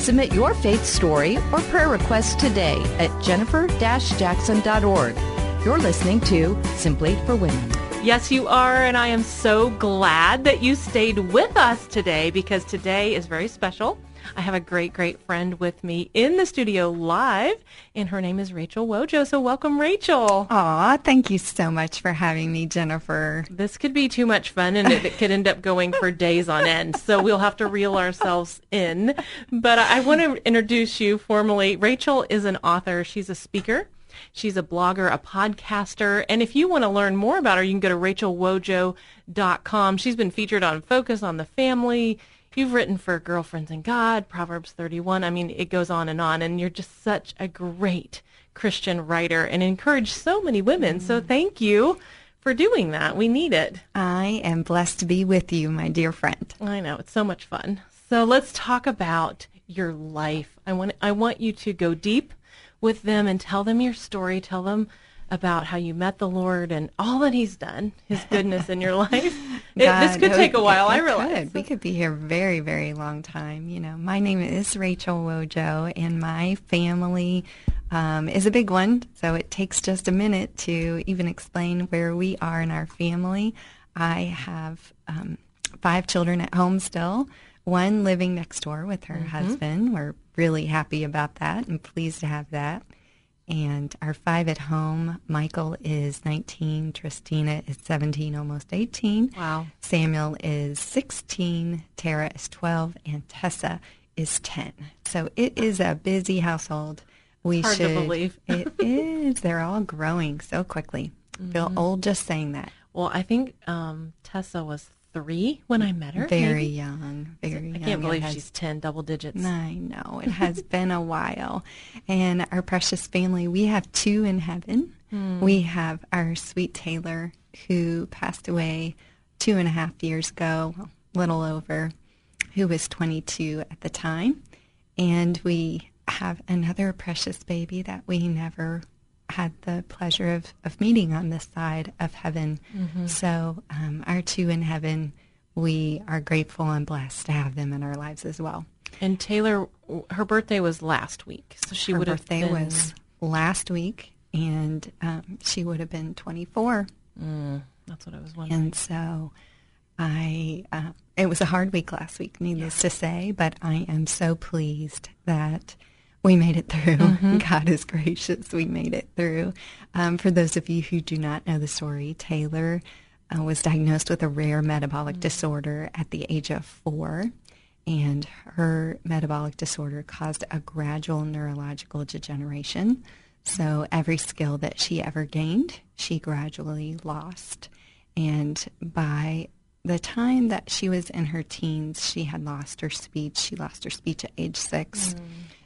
Submit your faith story or prayer request today at jennifer-jackson.org. You're listening to Simply for Women. Yes, you are, and I am so glad that you stayed with us today because today is very special. I have a great, great friend with me in the studio live, and her name is Rachel Wojo. So welcome, Rachel. Aw, thank you so much for having me, Jennifer. This could be too much fun, and it, it could end up going for days on end. So we'll have to reel ourselves in. But I want to introduce you formally. Rachel is an author. She's a speaker. She's a blogger, a podcaster, and if you want to learn more about her, you can go to rachelwojo.com. She's been featured on Focus on the Family. You've written for Girlfriends in God, Proverbs 31. I mean, it goes on and on, and you're just such a great Christian writer and encourage so many women. Mm. So thank you for doing that. We need it. I am blessed to be with you, my dear friend. I know, it's so much fun. So let's talk about your life. I want I want you to go deep with them and tell them your story. Tell them about how you met the Lord and all that He's done, His goodness in your life. It, God, this could take a while, I realize. Could. We could be here very, very long time. You know, my name is Rachel Wojo, and my family um, is a big one, so it takes just a minute to even explain where we are in our family. I have um, five children at home still, one living next door with her mm-hmm. husband. We're really happy about that and pleased to have that. And our five at home, Michael is 19, Tristina is 17, almost 18. Wow. Samuel is 16, Tara is 12, and Tessa is 10. So it is a busy household. We Hard should, to believe. it is. They're all growing so quickly. Mm-hmm. Feel old just saying that. Well, I think um, Tessa was three when I met her. Very maybe? young, very I young. can't believe has, she's 10, double digits. I know. It has been a while. And our precious family, we have two in heaven. Hmm. We have our sweet Taylor, who passed away two and a half years ago, a little over, who was 22 at the time. And we have another precious baby that we never had the pleasure of, of meeting on this side of heaven. Mm-hmm. So um, our two in heaven, we are grateful and blessed to have them in our lives as well. And Taylor, her birthday was last week, so she would have birthday been... was last week, and um, she would have been 24. Mm, that's what I was wondering. And so I, uh, it was a hard week last week, needless yeah. to say, but I am so pleased that we made it through. Mm-hmm. God is gracious. We made it through. Um, for those of you who do not know the story, Taylor uh, was diagnosed with a rare metabolic mm-hmm. disorder at the age of four. And her metabolic disorder caused a gradual neurological degeneration. So every skill that she ever gained, she gradually lost. And by the time that she was in her teens, she had lost her speech. She lost her speech at age six. Mm.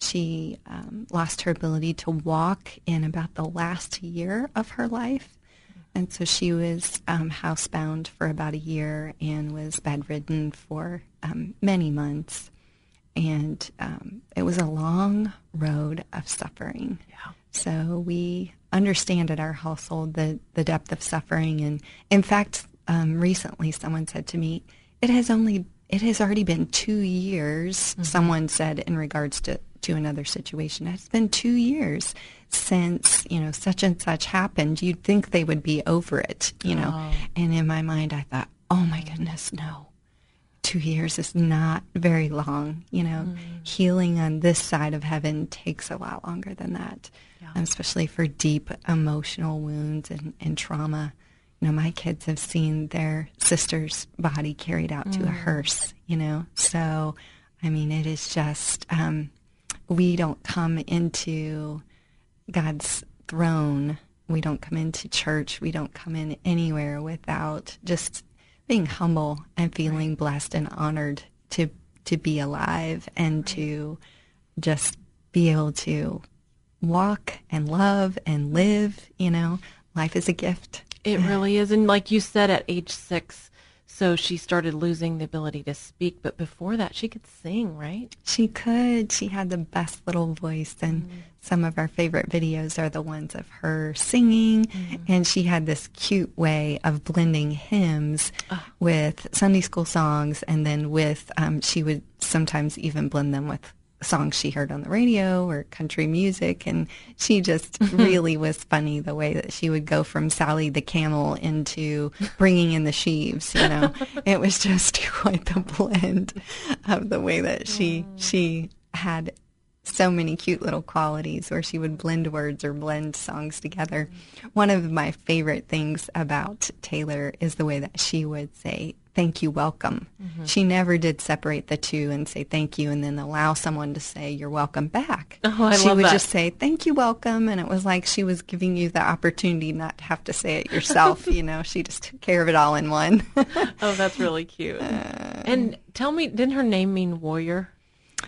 She um, lost her ability to walk in about the last year of her life. And so she was um, housebound for about a year and was bedridden for um, many months. And um, it was a long road of suffering. Yeah. So we understand at our household the, the depth of suffering. And in fact, um, recently someone said to me, it has only it has already been two years, mm-hmm. someone said in regards to to another situation. It's been two years since, you know, such and such happened. You'd think they would be over it, you know. Oh. And in my mind, I thought, oh my goodness, no. Two years is not very long. You know, mm. healing on this side of heaven takes a lot longer than that, yeah. especially for deep emotional wounds and, and trauma. You know, my kids have seen their sister's body carried out mm. to a mm. hearse, you know. So, I mean, it is just, um, we don't come into God's throne. We don't come into church. We don't come in anywhere without just being humble and feeling blessed and honored to to be alive and to just be able to walk and love and live. You know, life is a gift. It really is. And like you said, at age six, so she started losing the ability to speak. But before that, she could sing, right? She could. She had the best little voice. And mm-hmm. some of our favorite videos are the ones of her singing. Mm-hmm. And she had this cute way of blending hymns with Sunday school songs. And then with, um, she would sometimes even blend them with songs she heard on the radio or country music and she just really was funny the way that she would go from Sally the camel into bringing in the sheaves you know it was just quite the blend of the way that she she had so many cute little qualities where she would blend words or blend songs together. One of my favorite things about Taylor is the way that she would say thank you, welcome. Mm-hmm. She never did separate the two and say thank you and then allow someone to say you're welcome back. Oh, I she love would that. just say thank you, welcome, and it was like she was giving you the opportunity not to have to say it yourself. you know, she just took care of it all in one. oh, that's really cute. Uh, and tell me, didn't her name mean warrior?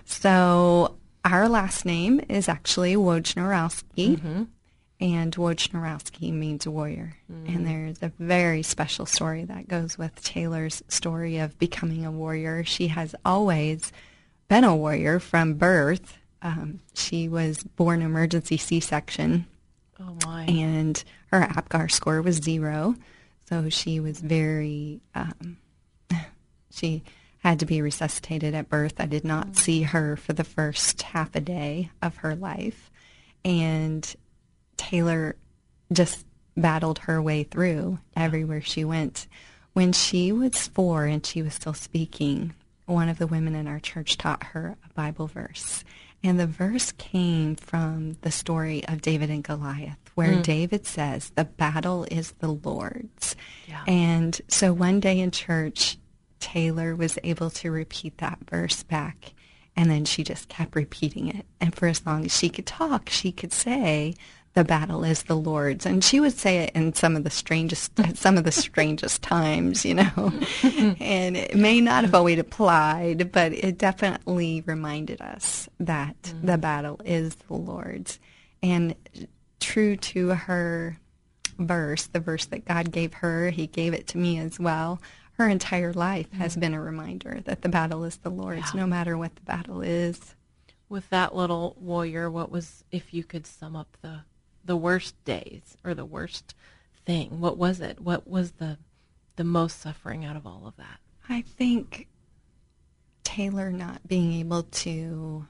So our last name is actually Wojnarowski. Mm-hmm and Wojnarowski means warrior. Mm. And there's a very special story that goes with Taylor's story of becoming a warrior. She has always been a warrior from birth. Um, she was born emergency C-section. Oh my! And her APGAR score was zero, so she was very. Um, she had to be resuscitated at birth. I did not mm. see her for the first half a day of her life, and Taylor just battled her way through everywhere she went. When she was four and she was still speaking, one of the women in our church taught her a Bible verse. And the verse came from the story of David and Goliath, where mm. David says, The battle is the Lord's. Yeah. And so one day in church, Taylor was able to repeat that verse back. And then she just kept repeating it. And for as long as she could talk, she could say, the battle is the Lord's. And she would say it in some of the strangest, some of the strangest times, you know. and it may not have always applied, but it definitely reminded us that mm. the battle is the Lord's. And true to her verse, the verse that God gave her, he gave it to me as well. Her entire life mm. has been a reminder that the battle is the Lord's, yeah. no matter what the battle is. With that little warrior, what was, if you could sum up the the worst days or the worst thing? What was it? What was the the most suffering out of all of that? I think Taylor not being able to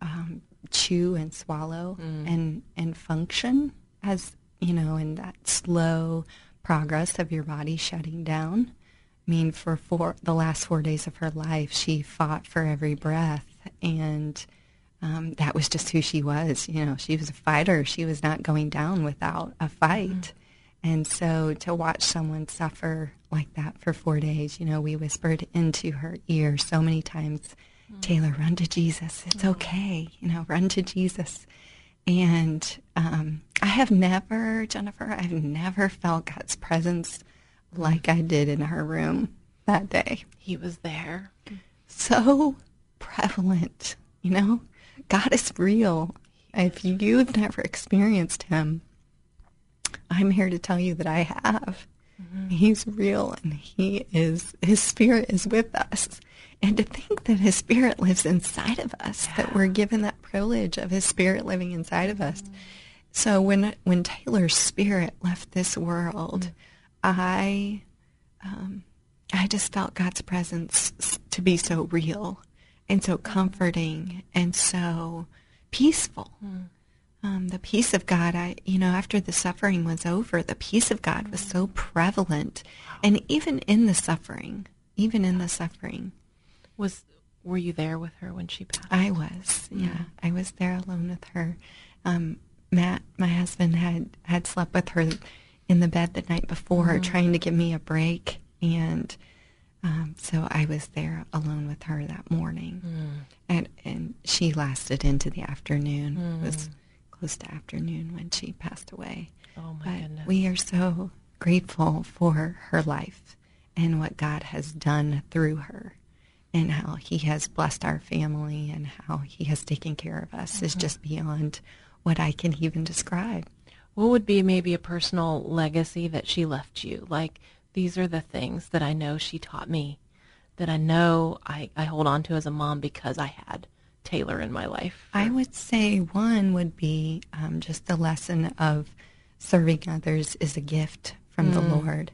um, chew and swallow mm. and and function as you know in that slow progress of your body shutting down. I mean, for four, the last four days of her life, she fought for every breath, and um, that was just who she was. You know, she was a fighter. She was not going down without a fight. Mm-hmm. And so to watch someone suffer like that for four days, you know, we whispered into her ear so many times, mm-hmm. Taylor, run to Jesus. It's mm-hmm. okay. You know, run to Jesus. And um, I have never, Jennifer, I've never felt God's presence like I did in her room that day. He was there. So prevalent, you know? God is real. If you've never experienced him, I'm here to tell you that I have. Mm-hmm. He's real and he is, his spirit is with us. And to think that his spirit lives inside of us, yeah. that we're given that privilege of his spirit living inside of us. Mm-hmm. So when, when Taylor's spirit left this world, mm-hmm. I, um, I just felt God's presence to be so real and so comforting and so peaceful. Mm. Um, the peace of God, I, you know, after the suffering was over, the peace of God was so prevalent, and even in the suffering, even in the suffering, was were you there with her when she passed? I was, yeah, I was there alone with her. Um, Matt, my husband, had had slept with her in the bed the night before, mm. trying to give me a break, and um, so I was there alone with her that morning, mm. and and she lasted into the afternoon. Mm. It was close to afternoon when she passed away. Oh my but goodness! We are so grateful for her life and what God has done through her, and how he has blessed our family and how he has taken care of us mm-hmm. is just beyond what I can even describe. What would be maybe a personal legacy that she left you? Like, these are the things that I know she taught me, that I know I, I hold on to as a mom because I had Taylor in my life. I would say one would be um, just the lesson of serving others is a gift from mm. the Lord.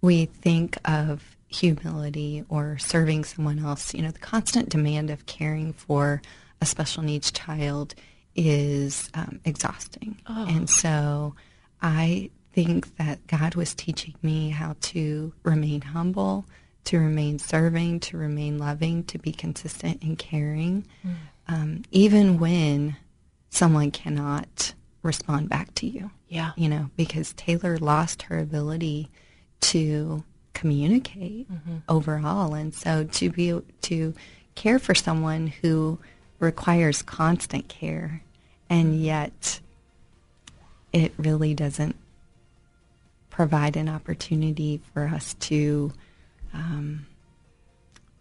We think of humility or serving someone else, you know, the constant demand of caring for a special needs child is um, exhausting. Oh. And so I think that God was teaching me how to remain humble, to remain serving, to remain loving, to be consistent and caring, mm. um, even when someone cannot respond back to you. Yeah. You know, because Taylor lost her ability to communicate mm-hmm. overall. And so to be to care for someone who requires constant care and yet it really doesn't provide an opportunity for us to um,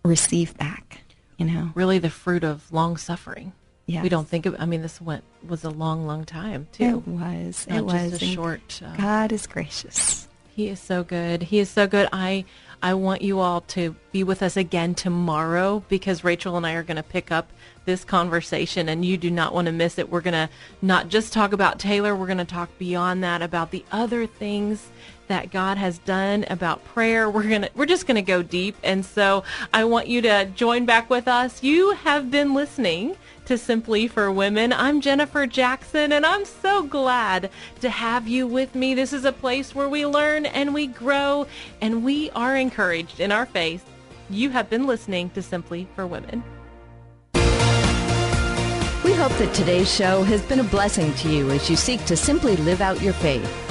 receive back, you know. Really the fruit of long suffering. Yes. We don't think of I mean this went was a long long time too. It was. Not it was a short uh, God is gracious. He is so good. He is so good. I I want you all to be with us again tomorrow because Rachel and I are going to pick up this conversation and you do not want to miss it. We're going to not just talk about Taylor, we're going to talk beyond that about the other things that God has done about prayer. We're going to we're just going to go deep and so I want you to join back with us. You have been listening to Simply for Women. I'm Jennifer Jackson, and I'm so glad to have you with me. This is a place where we learn and we grow, and we are encouraged in our faith. You have been listening to Simply for Women. We hope that today's show has been a blessing to you as you seek to simply live out your faith.